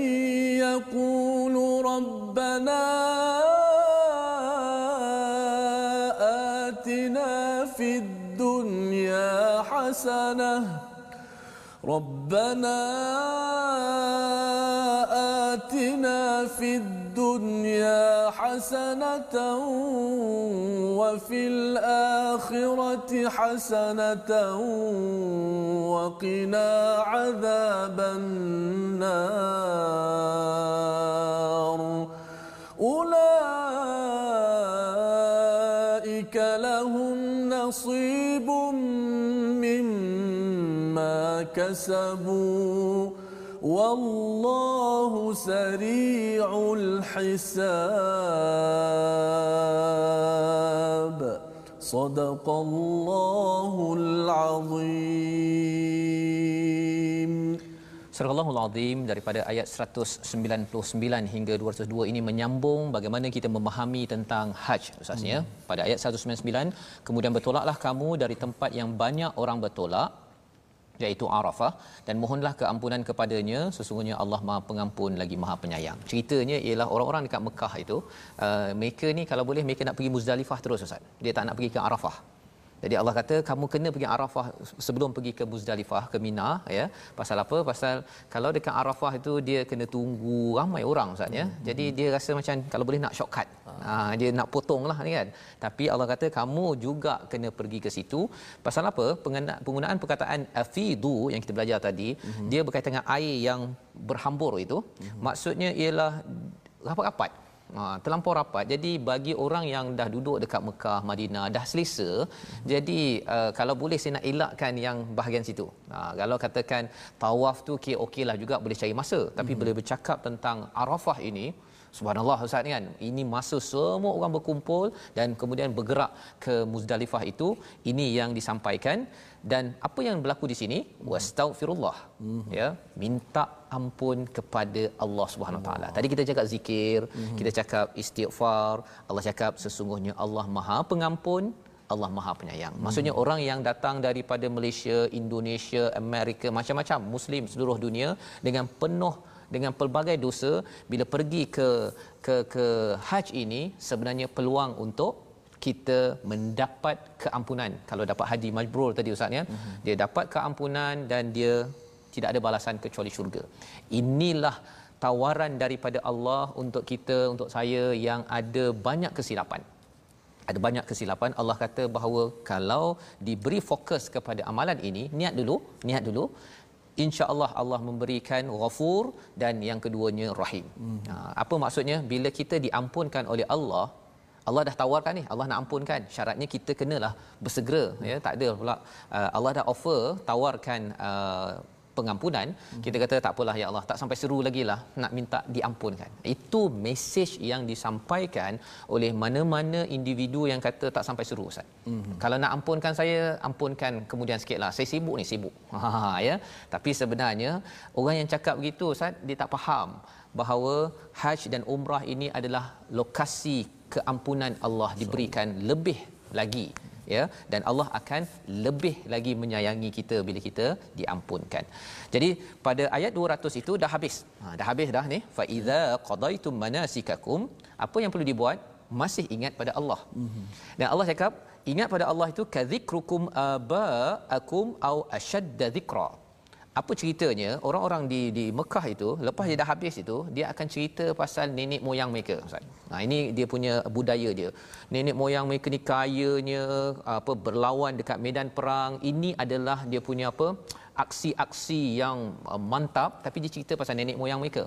ربنا آتنا في الدنيا حسنة ربنا آتنا في الدنيا حسنة وفي الآخرة حسنة وقنا عذاب النار. مما كسبوا والله سريع الحساب صدق الله العظيم Surah Allahul Azim daripada ayat 199 hingga 202 ini menyambung bagaimana kita memahami tentang haj ustaznya hmm. pada ayat 199 kemudian bertolaklah kamu dari tempat yang banyak orang bertolak iaitu Arafah dan mohonlah keampunan kepadanya sesungguhnya Allah Maha Pengampun lagi Maha Penyayang. Ceritanya ialah orang-orang dekat Mekah itu uh, mereka ni kalau boleh mereka nak pergi Muzdalifah terus Ustaz. Dia tak nak pergi ke Arafah. Jadi Allah kata kamu kena pergi Arafah sebelum pergi ke Muzdalifah ke Mina ya. Pasal apa? Pasal kalau dekat Arafah itu dia kena tunggu ramai orang Ustaz ya. Hmm. Jadi dia rasa macam kalau boleh nak shortcut. Ha, dia nak potong lah ni kan. Tapi Allah kata kamu juga kena pergi ke situ. Pasal apa? Penggunaan perkataan afidu yang kita belajar tadi, mm-hmm. dia berkaitan dengan air yang berhambur itu. Mm-hmm. Maksudnya ialah rapat-rapat. Ha, terlampau rapat. Jadi bagi orang yang dah duduk dekat Mekah, Madinah, dah selesa. Hmm. Jadi uh, kalau boleh saya nak elakkan yang bahagian situ. Ha, kalau katakan tawaf tu okey okeylah juga boleh cari masa. Tapi hmm. boleh bercakap tentang Arafah ini, Subhanallah Ustaz kan. Ini masa semua orang berkumpul dan kemudian bergerak ke Muzdalifah itu. Ini yang disampaikan dan apa yang berlaku di sini wastaghfirullah mm-hmm. ya minta ampun kepada Allah Subhanahu taala. Tadi kita cakap zikir, mm-hmm. kita cakap istighfar, Allah cakap sesungguhnya Allah Maha Pengampun, Allah Maha Penyayang. Mm-hmm. Maksudnya orang yang datang daripada Malaysia, Indonesia, Amerika, macam-macam muslim seluruh dunia dengan penuh dengan pelbagai dosa bila pergi ke ke ke haji ini sebenarnya peluang untuk kita mendapat keampunan kalau dapat haji majbrur tadi ustaz ya mm-hmm. dia dapat keampunan dan dia tidak ada balasan kecuali syurga inilah tawaran daripada Allah untuk kita untuk saya yang ada banyak kesilapan ada banyak kesilapan Allah kata bahawa kalau diberi fokus kepada amalan ini niat dulu niat dulu insya-Allah Allah memberikan ghafur dan yang keduanya rahim. Hmm. Ha, apa maksudnya bila kita diampunkan oleh Allah Allah dah tawarkan ni Allah nak ampunkan. Syaratnya kita kenalah bersegera ya tak ada pula uh, Allah dah offer tawarkan uh, pengampunan. Hmm. kita kata tak apalah ya Allah tak sampai seru lagi lah nak minta diampunkan. Itu mesej yang disampaikan oleh mana-mana individu yang kata tak sampai seru Ustaz. Hmm. kalau nak ampunkan saya ampunkan kemudian sikit lah. Saya sibuk ni sibuk. <laughs> Ha, ya. Tapi sebenarnya orang yang cakap begitu Ustaz dia tak faham bahawa haji dan umrah ini adalah lokasi keampunan Allah diberikan lebih lagi ya dan Allah akan lebih lagi menyayangi kita bila kita diampunkan. Jadi pada ayat 200 itu dah habis. Ha dah habis dah ni fa iza qadaitum manasikakum apa yang perlu dibuat masih ingat pada Allah. Dan Allah cakap ingat pada Allah itu kadzikrukum abaakum au ashadda dzikra apa ceritanya orang-orang di di Mekah itu lepas dia dah habis itu dia akan cerita pasal nenek moyang mereka Ustaz. Nah ini dia punya budaya dia. Nenek moyang mereka ni kayanya apa berlawan dekat medan perang. Ini adalah dia punya apa aksi-aksi yang uh, mantap tapi dia cerita pasal nenek moyang mereka.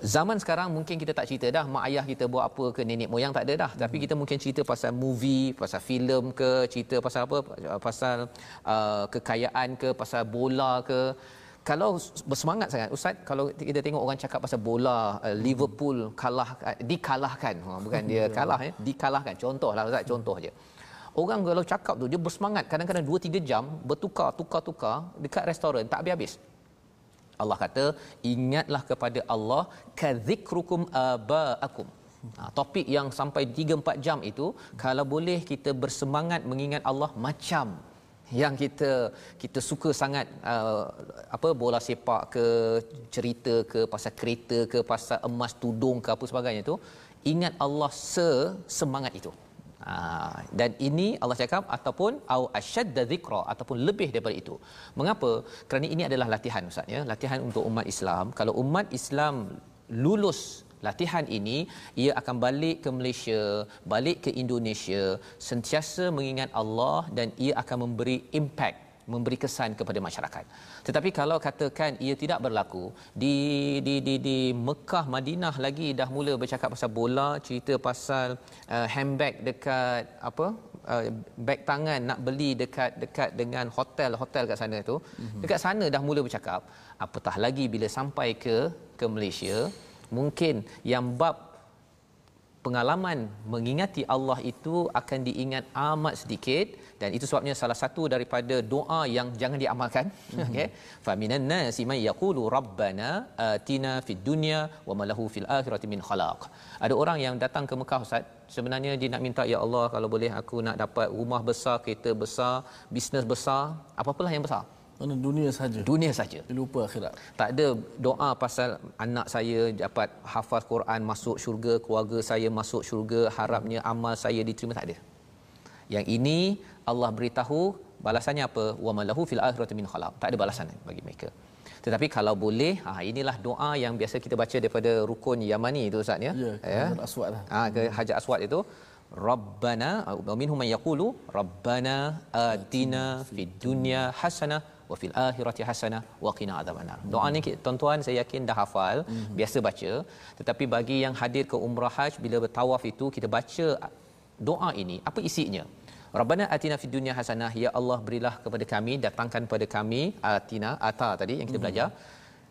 Zaman sekarang mungkin kita tak cerita dah mak ayah kita buat apa ke nenek moyang tak ada dah hmm. tapi kita mungkin cerita pasal movie, pasal filem ke, cerita pasal apa pasal uh, kekayaan ke, pasal bola ke. Kalau bersemangat sangat ustaz kalau kita tengok orang cakap pasal bola uh, Liverpool kalah uh, dikalahkan ha, bukan dia kalah ya dikalahkan contohlah ustaz contoh je. Orang kalau cakap tu dia bersemangat kadang-kadang 2 3 jam bertukar tukar tukar dekat restoran tak habis-habis. Allah kata ingatlah kepada Allah kadzikrukum abaakum. Ha, topik yang sampai 3 4 jam itu kalau boleh kita bersemangat mengingat Allah macam yang kita kita suka sangat uh, apa bola sepak ke cerita ke pasal kereta ke pasal emas tudung ke apa sebagainya itu ingat Allah se semangat itu Ha, dan ini Allah cakap ataupun au asyadda dzikra ataupun lebih daripada itu. Mengapa? Kerana ini adalah latihan Ustaz ya, latihan untuk umat Islam. Kalau umat Islam lulus latihan ini, ia akan balik ke Malaysia, balik ke Indonesia, sentiasa mengingat Allah dan ia akan memberi impact memberi kesan kepada masyarakat. Tetapi kalau katakan ia tidak berlaku di di di di Mekah Madinah lagi dah mula bercakap pasal bola, cerita pasal uh, handbag dekat apa uh, beg tangan nak beli dekat dekat dengan hotel-hotel kat sana tu. Mm-hmm. Dekat sana dah mula bercakap, apatah lagi bila sampai ke ke Malaysia, mungkin yang bab pengalaman mengingati Allah itu akan diingat amat sedikit. Dan itu sebabnya salah satu daripada doa yang jangan diamalkan. <laughs> Okey fa minan nasi may yaqulu rabbana atina fid dunya wa ma lahu fil akhirati min khalaq. Ada orang yang datang ke Mekah ustaz. Sebenarnya dia nak minta ya Allah kalau boleh aku nak dapat rumah besar kereta besar bisnes besar apa-apalah yang besar mana dunia saja. Dunia saja. Dia lupa akhirat. Tak ada doa pasal anak saya dapat hafaz Quran masuk syurga, keluarga saya masuk syurga, harapnya amal saya diterima tak ada. Yang ini Allah beritahu balasannya apa? Wa malahu fil akhirati min khalaq. Tak ada balasan bagi mereka. Tetapi kalau boleh, ha, inilah doa yang biasa kita baca daripada rukun Yamani itu Ustaz ya. Ya, Hajar Aswad lah. Ha, ke Hajar Aswad itu Rabbana minhum man yaqulu Rabbana atina fid dunya hasanah wa fil akhirati hasanah wa qina adzabannar. Doa ni tuan-tuan saya yakin dah hafal, mm-hmm. biasa baca. Tetapi bagi yang hadir ke umrah haj bila bertawaf itu kita baca doa ini, apa isinya? Rabbana atina fid dunya hasanah ya Allah berilah kepada kami datangkan kepada kami atina ata tadi yang kita belajar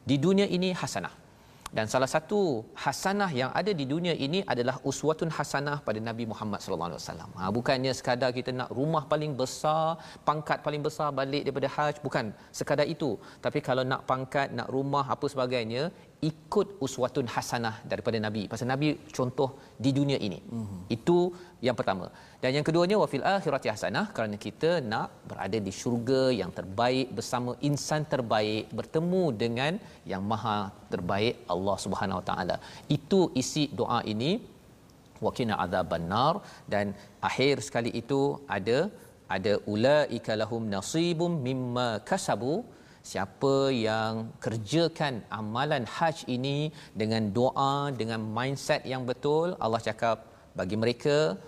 di dunia ini hasanah dan salah satu hasanah yang ada di dunia ini adalah uswatun hasanah pada Nabi Muhammad sallallahu alaihi wasallam. Ha bukannya sekadar kita nak rumah paling besar, pangkat paling besar balik daripada haji, bukan sekadar itu. Tapi kalau nak pangkat, nak rumah apa sebagainya, ikut uswatun hasanah daripada nabi. Pasal nabi contoh di dunia ini. Mm-hmm. itu yang pertama. Dan yang keduanya wafil akhirati hasanah kerana kita nak berada di syurga yang terbaik bersama insan terbaik bertemu dengan yang maha terbaik Allah Subhanahu Wa taala. Itu isi doa ini waqina adzaban nar. Dan akhir sekali itu ada ada ulaika lahum nasibum mimma kasabu siapa yang kerjakan amalan haj ini dengan doa dengan mindset yang betul Allah cakap bagi mereka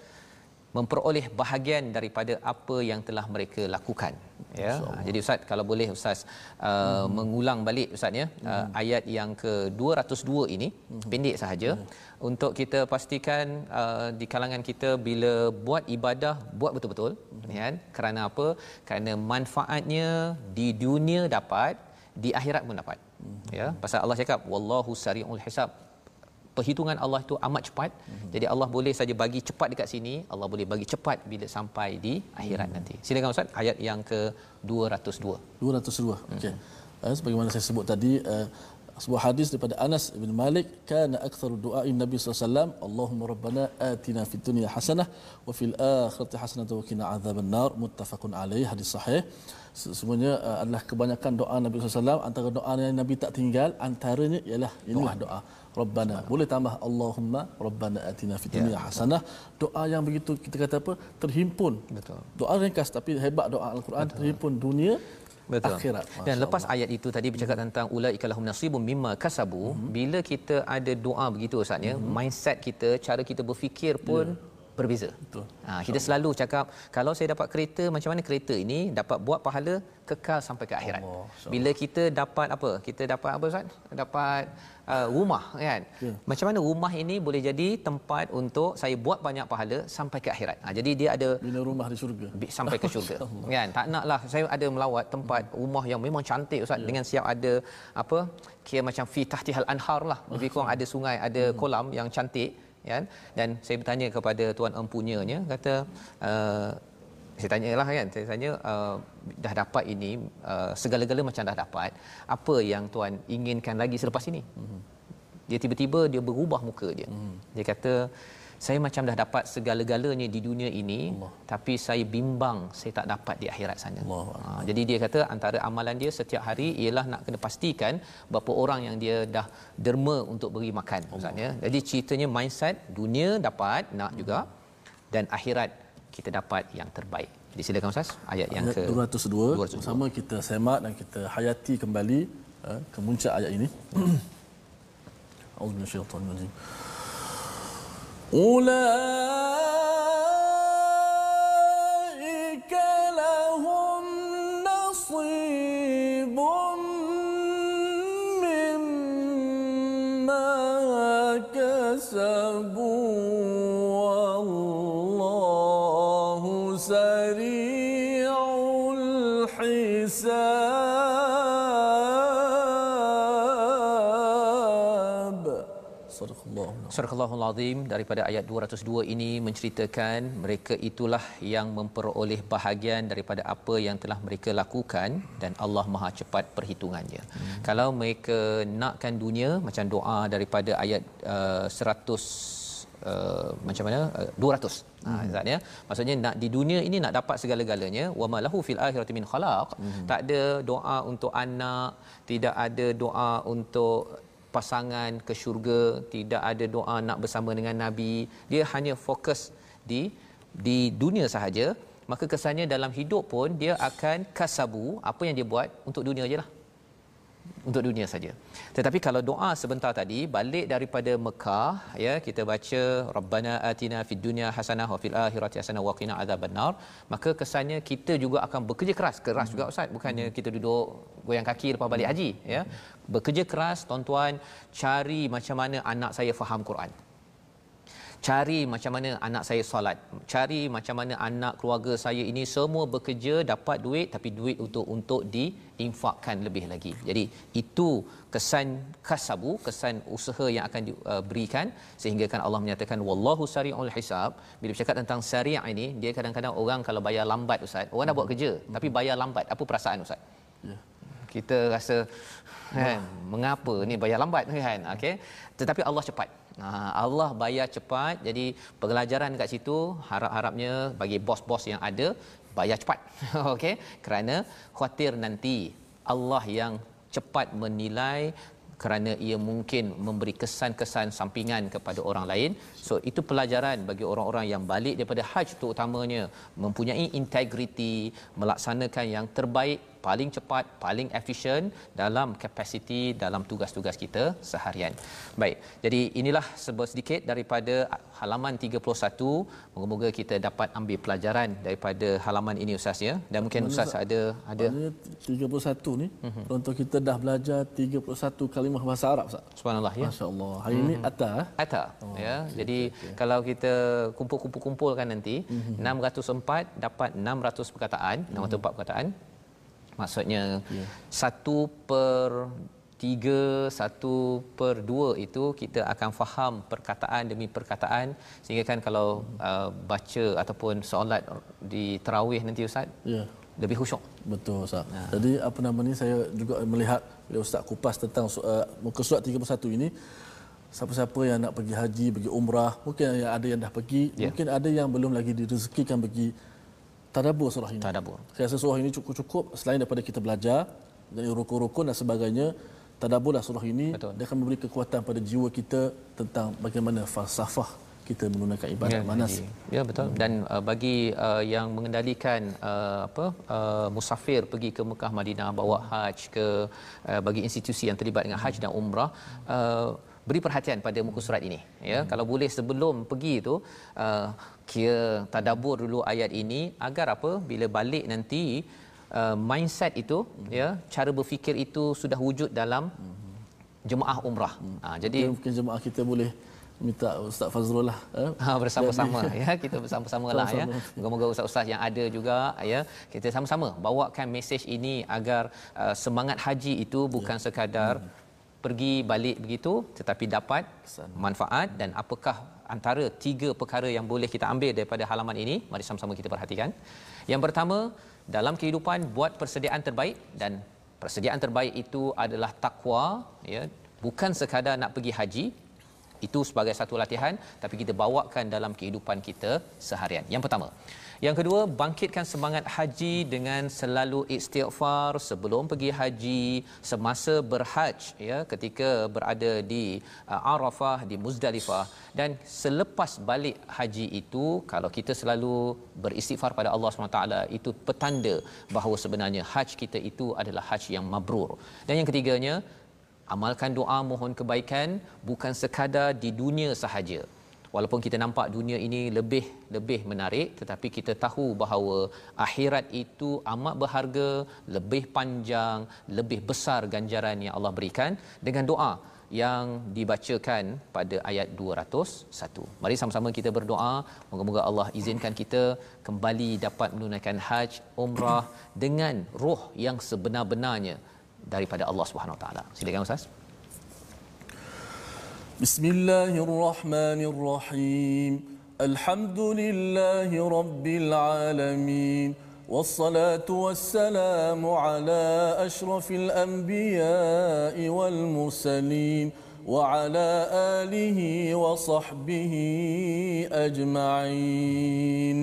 memperoleh bahagian daripada apa yang telah mereka lakukan ya jadi ustaz kalau boleh ustaz uh, hmm. mengulang balik ustaz ya uh, hmm. ayat yang ke 202 ini hmm. pendek sahaja hmm. untuk kita pastikan uh, di kalangan kita bila buat ibadah buat betul-betul hmm. ya kerana apa kerana manfaatnya di dunia dapat di akhirat pun dapat hmm. ya pasal Allah cakap wallahu sariul hisab perhitungan Allah itu amat cepat. Mm-hmm. Jadi Allah boleh saja bagi cepat dekat sini, Allah boleh bagi cepat bila sampai di akhirat mm-hmm. nanti. Silakan Ustaz ayat yang ke 202. 202. Okey. Mm-hmm. Sebagaimana saya sebut tadi uh, sebuah hadis daripada Anas bin Malik kana aktsaru du'ain Nabi sallallahu alaihi wasallam Allahumma rabbana atina fid dunya hasanah wa fil akhirati hasanah wa qina adzaban nar muttafaqun alaihi hadis sahih semuanya uh, adalah kebanyakan doa Nabi SAW antara doa yang Nabi tak tinggal antaranya ialah inilah doa, doa. Rabbana boleh tambah Allahumma Rabbana atina fid dunya ya, hasanah doa yang begitu kita kata apa terhimpun betul doa ringkas tapi hebat doa al-Quran betul. terhimpun dunia Betul. akhirat dan lepas Allah. ayat itu tadi bercakap hmm. tentang ulaika lahum nasibum mimma kasabu hmm. bila kita ada doa begitu ustaznya hmm. mindset kita cara kita berfikir pun yeah berbeza. Betul. Ha, kita selalu cakap kalau saya dapat kereta macam mana kereta ini dapat buat pahala kekal sampai ke akhirat. Allah, Bila kita dapat apa? Kita dapat apa Ustaz? Dapat uh, rumah kan. Ya. Macam mana rumah ini boleh jadi tempat untuk saya buat banyak pahala sampai ke akhirat. Ha, jadi dia ada bina rumah di syurga. Sampai ke syurga. <laughs> kan? Tak naklah saya ada melawat tempat rumah yang memang cantik Ustaz ya. dengan siap ada apa? Kira macam fi tahtihal anhar lah. Lebih kurang ada sungai, ada hmm. kolam yang cantik ya dan saya bertanya kepada tuan empunyanya kata uh, saya tanyalah kan saya tanya uh, dah dapat ini uh, segala-gala macam dah dapat apa yang tuan inginkan lagi selepas ini mm-hmm. dia tiba-tiba dia berubah muka dia mm. dia kata saya macam dah dapat segala-galanya di dunia ini Allah. tapi saya bimbang saya tak dapat di akhirat sana. Ha, jadi dia kata antara amalan dia setiap hari ialah nak kena pastikan berapa orang yang dia dah derma untuk beri makan maksudnya. Jadi ceritanya mindset dunia dapat nak juga dan akhirat kita dapat yang terbaik. Jadi silakan Ustaz ayat yang ayat ke 202, 202 bersama kita semak dan kita hayati kembali uh, ke muncak ayat ini. <clears throat> Auzubillahi أولئك لهم نصيب مما كسبوا. Astaghfirullahal azim daripada ayat 202 ini menceritakan mereka itulah yang memperoleh bahagian daripada apa yang telah mereka lakukan dan Allah Maha cepat perhitungannya. Hmm. Kalau mereka nakkan dunia macam doa daripada ayat uh, 100 Uh, macam mana uh, 200 ah zat ya maksudnya nak di dunia ini nak dapat segala-galanya wamalahu fil akhirati min khalaq hmm. tak ada doa untuk anak tidak ada doa untuk pasangan ke syurga tidak ada doa nak bersama dengan nabi. Dia hanya fokus di di dunia sahaja. Maka kesannya dalam hidup pun dia akan kasabu apa yang dia buat untuk dunia ajalah untuk dunia saja. Tetapi kalau doa sebentar tadi balik daripada Mekah ya kita baca Rabbana atina fid dunya hasanah wa fil akhirati hasanah wa qina adzabannar. Maka kesannya kita juga akan bekerja keras keras juga ustaz. Bukannya kita duduk goyang kaki lepas balik haji ya. Bekerja keras tuan-tuan cari macam mana anak saya faham Quran cari macam mana anak saya solat. Cari macam mana anak keluarga saya ini semua bekerja dapat duit tapi duit untuk untuk diinfakkan lebih lagi. Jadi itu kesan kasabu kesan usaha yang akan diberikan uh, sehingga kan Allah menyatakan wallahu sari'ul hisab. Bila bercakap tentang sari' ini dia kadang-kadang orang kalau bayar lambat ustaz orang dah buat kerja tapi bayar lambat apa perasaan ustaz? Ya. Kita rasa kan mengapa ni bayar lambat kan? Okey tetapi Allah cepat Ha, Allah bayar cepat. Jadi pelajaran dekat situ harap-harapnya bagi bos-bos yang ada bayar cepat. <laughs> Okey kerana khuatir nanti Allah yang cepat menilai kerana ia mungkin memberi kesan-kesan sampingan kepada orang lain. So itu pelajaran bagi orang-orang yang balik daripada haji terutamanya mempunyai integriti, melaksanakan yang terbaik paling cepat, paling efisien dalam kapasiti dalam tugas-tugas kita seharian. Baik. Jadi inilah sedikit daripada halaman 31. Moga-moga kita dapat ambil pelajaran daripada halaman ini ustaz ya. Dan mungkin ustaz ada ada 31 ni uh-huh. contoh kita dah belajar 31 kalimah bahasa Arab ustaz. Subhanallah ya. Masya-Allah. Hari uh-huh. ini mhm. ata eh? ata oh, ya. Okay, Jadi okay. kalau kita kumpul-kumpul-kumpulkan nanti uh-huh. 604 dapat 600 perkataan, 604 uh-huh. perkataan maksudnya yeah. satu per tiga, satu per dua itu kita akan faham perkataan demi perkataan sehingga kan kalau uh, baca ataupun solat di terawih nanti Ustaz yeah. lebih khusyuk. Betul Ustaz. Nah. Jadi apa nama ni saya juga melihat bila Ustaz kupas tentang uh, muka surat 31 ini siapa-siapa yang nak pergi haji, pergi umrah, mungkin ada yang dah pergi, yeah. mungkin ada yang belum lagi direzekikan pergi tadabbur surah ini. Tadabbur. Saya rasa surah ini cukup-cukup selain daripada kita belajar dari rukun-rukun dan sebagainya. Tadabburlah surah ini Betul. dia akan memberi kekuatan pada jiwa kita tentang bagaimana falsafah kita menunaikan ibadat ya, manas. Ya betul. Dan uh, bagi uh, yang mengendalikan uh, apa uh, musafir pergi ke Mekah Madinah bawa haji ke uh, bagi institusi yang terlibat dengan haji dan umrah uh, beri perhatian pada muka surat ini ya hmm. kalau boleh sebelum pergi itu uh, kira tadabbur dulu ayat ini agar apa bila balik nanti uh, mindset itu hmm. ya cara berfikir itu sudah wujud dalam hmm. jemaah umrah hmm. ha, jadi mungkin, mungkin jemaah kita boleh minta Ustaz Fazrul lah eh? <laughs> ha, bersama-sama ya kita bersama-sama lah ya moga-moga ustaz-ustaz yang ada juga ya kita sama-sama bawakan mesej ini agar uh, semangat haji itu bukan ya. sekadar hmm pergi balik begitu tetapi dapat manfaat dan apakah antara tiga perkara yang boleh kita ambil daripada halaman ini? Mari sama-sama kita perhatikan. Yang pertama dalam kehidupan buat persediaan terbaik dan persediaan terbaik itu adalah takwa ya. Bukan sekadar nak pergi haji itu sebagai satu latihan tapi kita bawakan dalam kehidupan kita seharian. Yang pertama yang kedua, bangkitkan semangat haji dengan selalu istighfar sebelum pergi haji, semasa berhaj ya, ketika berada di uh, Arafah, di Muzdalifah dan selepas balik haji itu kalau kita selalu beristighfar pada Allah SWT itu petanda bahawa sebenarnya haji kita itu adalah haji yang mabrur. Dan yang ketiganya, amalkan doa mohon kebaikan bukan sekadar di dunia sahaja walaupun kita nampak dunia ini lebih lebih menarik tetapi kita tahu bahawa akhirat itu amat berharga lebih panjang lebih besar ganjaran yang Allah berikan dengan doa yang dibacakan pada ayat 201. Mari sama-sama kita berdoa, moga-moga Allah izinkan kita kembali dapat menunaikan haji umrah dengan roh yang sebenar-benarnya daripada Allah Subhanahu Wa Taala. Silakan Ustaz. بسم الله الرحمن الرحيم الحمد لله رب العالمين والصلاة والسلام على أشرف الأنبياء والمرسلين وعلى آله وصحبه أجمعين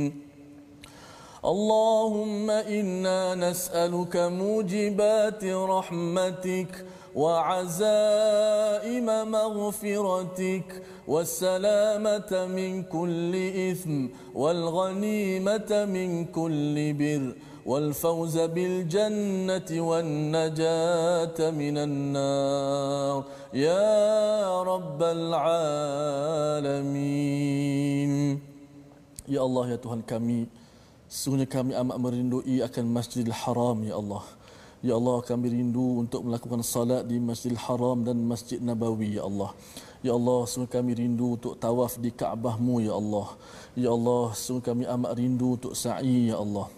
اللهم إنا نسألك موجبات رحمتك وعزائم مغفرتك والسلامة من كل إثم والغنيمة من كل بر والفوز بالجنة والنجاة من النار يا رب العالمين يا الله يا Tuhan kami Sungguhnya kami amat merindui akan Masjidil Haram ya Allah. Ya Allah kami rindu untuk melakukan salat di Masjidil Haram dan Masjid Nabawi ya Allah. Ya Allah sungguh kami rindu untuk tawaf di Kaabahmu ya Allah. Ya Allah sungguh kami amat rindu untuk sa'i ya Allah.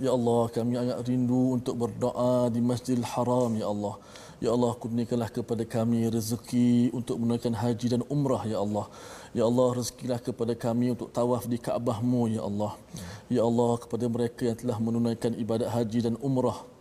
Ya Allah kami amat rindu untuk berdoa di Masjidil Haram ya Allah. Ya Allah kurniakanlah kepada kami rezeki untuk menunaikan haji dan umrah ya Allah. Ya Allah rezekilah kepada kami untuk tawaf di Kaabahmu ya Allah. Ya Allah kepada mereka yang telah menunaikan ibadat haji dan umrah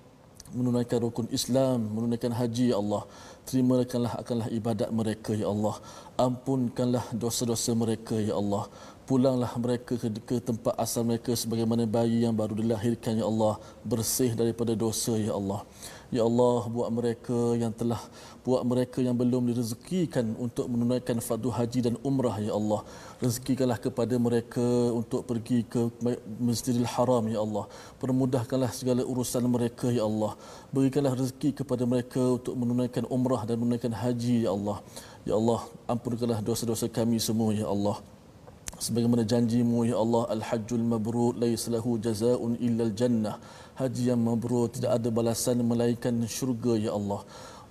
menunaikan rukun Islam, menunaikan haji ya Allah. Terimakanlah akanlah ibadat mereka ya Allah. Ampunkanlah dosa-dosa mereka ya Allah. Pulanglah mereka ke, ke tempat asal mereka sebagaimana bayi yang baru dilahirkan ya Allah, bersih daripada dosa ya Allah. Ya Allah buat mereka yang telah buat mereka yang belum direzekikan untuk menunaikan fardu haji dan umrah ya Allah. Rezekikanlah kepada mereka untuk pergi ke Masjidil Haram ya Allah. Permudahkanlah segala urusan mereka ya Allah. Berikanlah rezeki kepada mereka untuk menunaikan umrah dan menunaikan haji ya Allah. Ya Allah, ampunkanlah dosa-dosa kami semua ya Allah sebagaimana janjimu ya Allah al-hajjul mabrur laisa lahu jazaa'un illa al-jannah. Haji yang mabrur tidak ada balasan melainkan syurga ya Allah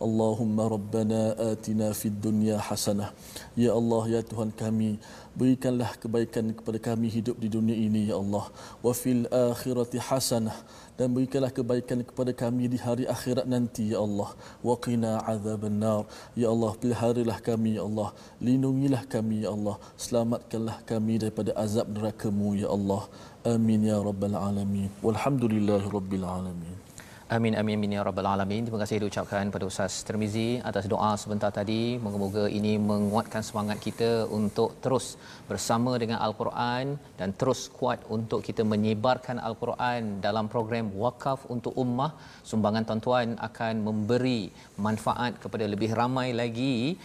Allahumma rabbana atina fid dunya hasanah. Ya Allah ya Tuhan kami berikanlah kebaikan kepada kami hidup di dunia ini ya Allah. Wa fil akhirati hasanah dan berikanlah kebaikan kepada kami di hari akhirat nanti ya Allah. Wa qina azabannar. Ya Allah peliharalah kami ya Allah. Lindungilah kami ya Allah. Selamatkanlah kami daripada azab neraka-Mu ya Allah. Amin ya rabbal alamin. Walhamdulillahi rabbil alamin Amin amin amin ya rabbal alamin. Terima kasih diucapkan pada Ustaz Termizi atas doa sebentar tadi. Moga-moga ini menguatkan semangat kita untuk terus bersama dengan Al-Quran dan terus kuat untuk kita menyebarkan Al-Quan dalam program Wakaf untuk Ummah. Sumbangan tuan-tuan akan memberi manfaat kepada lebih ramai lagi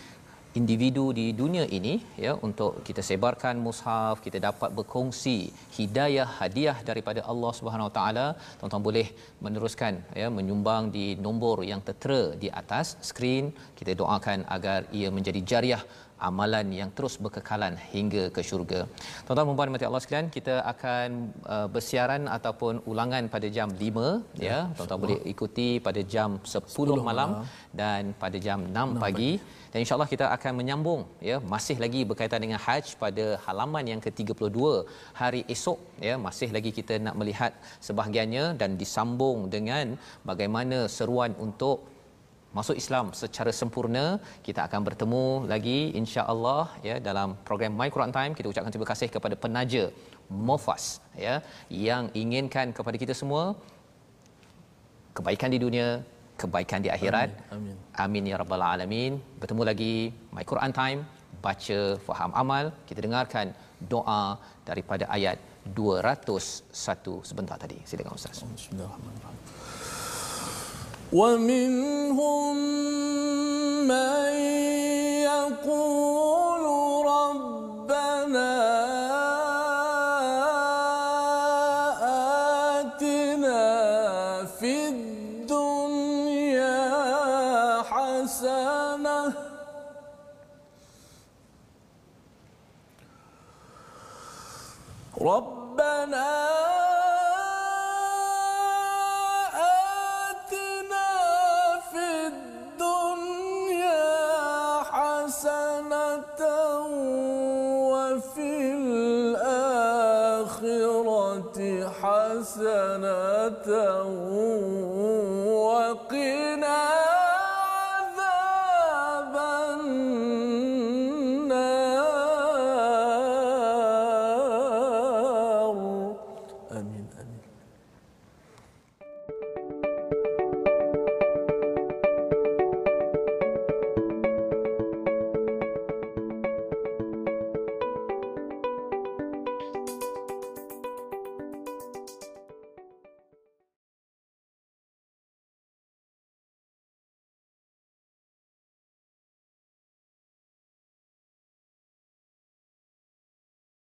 individu di dunia ini ya untuk kita sebarkan mushaf kita dapat berkongsi hidayah hadiah daripada Allah Subhanahu Wa Taala tuan-tuan boleh meneruskan ya menyumbang di nombor yang tertera di atas skrin. Kita doakan agar ia menjadi jariah amalan yang terus berkekalan hingga ke syurga. Tuan-tuan dan puan Allah sekalian, kita akan uh, bersiaran ataupun ulangan pada jam 5 ya. ya. Tuan-tuan boleh ikuti pada jam 10, 10 malam dan pada jam 6, 6 pagi. pagi. Dan insya-Allah kita akan menyambung ya, masih lagi berkaitan dengan haji pada halaman yang ke-32 hari esok ya. Masih lagi kita nak melihat sebahagiannya dan disambung dengan bagaimana seruan untuk masuk Islam secara sempurna kita akan bertemu lagi insya-Allah ya dalam program My Quran Time. Kita ucapkan terima kasih kepada penaja Mofas ya yang inginkan kepada kita semua kebaikan di dunia kebaikan di akhirat. Amin amin, amin ya rabbal alamin. Bertemu lagi My Quran Time. Baca faham amal. Kita dengarkan doa daripada ayat 201 sebentar tadi. Silakan ustaz. Bismillahirrahmanirrahim ومنهم من يقول حسنة